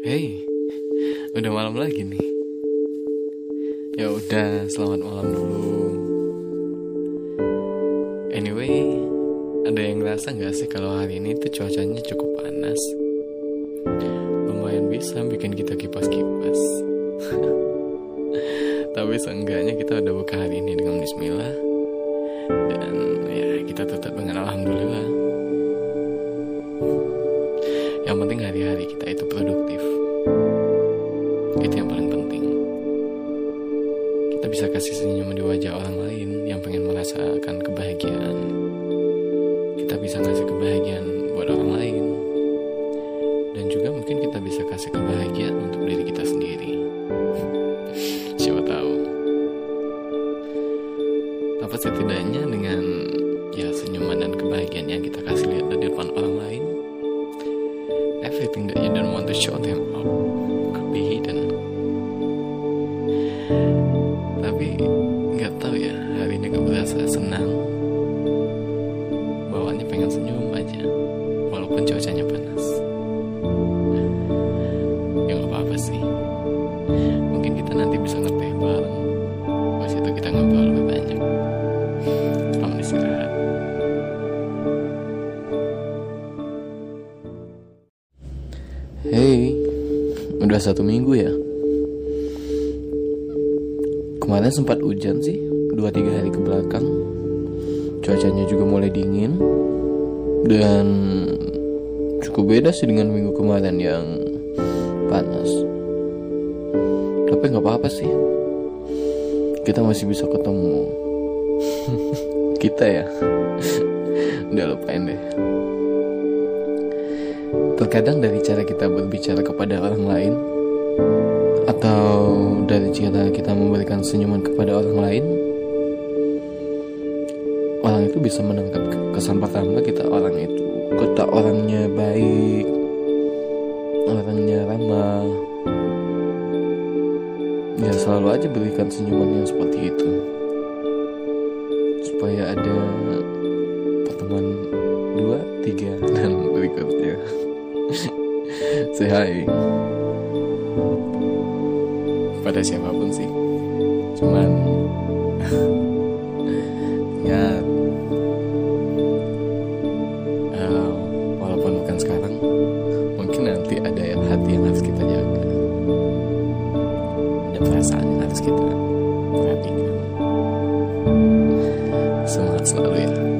Hey, udah malam lagi nih. Ya udah, selamat malam dulu. Anyway, ada yang ngerasa nggak sih kalau hari ini tuh cuacanya cukup panas? Lumayan bisa bikin kita kipas-kipas. Tapi seenggaknya kita udah buka hari ini dengan Bismillah dan ya kita tutup dengan Alhamdulillah. Hari-hari kita itu produktif. Itu yang paling penting. Kita bisa kasih senyum di wajah orang lain yang pengen merasakan kebahagiaan. Kita bisa ngasih kebahagiaan buat orang lain. Dan juga mungkin kita bisa kasih kebahagiaan untuk diri kita sendiri. Siapa tahu. Apa setidaknya dengan ya senyuman dan kebahagiaan yang kita kasih lihat don't want to show them up could be hidden. Tapi nggak tahu ya hari ini gak berasa senang. Bawaannya pengen senyum aja, walaupun cuacanya panas. Ya nggak apa-apa sih. Mungkin kita nanti bisa ngeteh bareng. Pas itu kita ngobrol lebih banyak. Hey, udah satu minggu ya? Kemarin sempat hujan sih, dua tiga hari ke belakang. Cuacanya juga mulai dingin dan cukup beda sih dengan minggu kemarin yang panas. Tapi nggak apa-apa sih, kita masih bisa ketemu. kita ya, udah lupain deh. Terkadang dari cara kita berbicara kepada orang lain Atau dari cara kita memberikan senyuman kepada orang lain Orang itu bisa menangkap kesan pertama kita orang itu Kita orangnya baik Orangnya ramah. Ya selalu aja berikan senyuman yang seperti itu. Supaya ada say hi kepada siapa pun sih. Cuman ya uh, walaupun bukan sekarang mungkin nanti ada yang hati yang harus kita jaga. Ada perasaan yang harus kita perhatikan. Semangat selalu ya.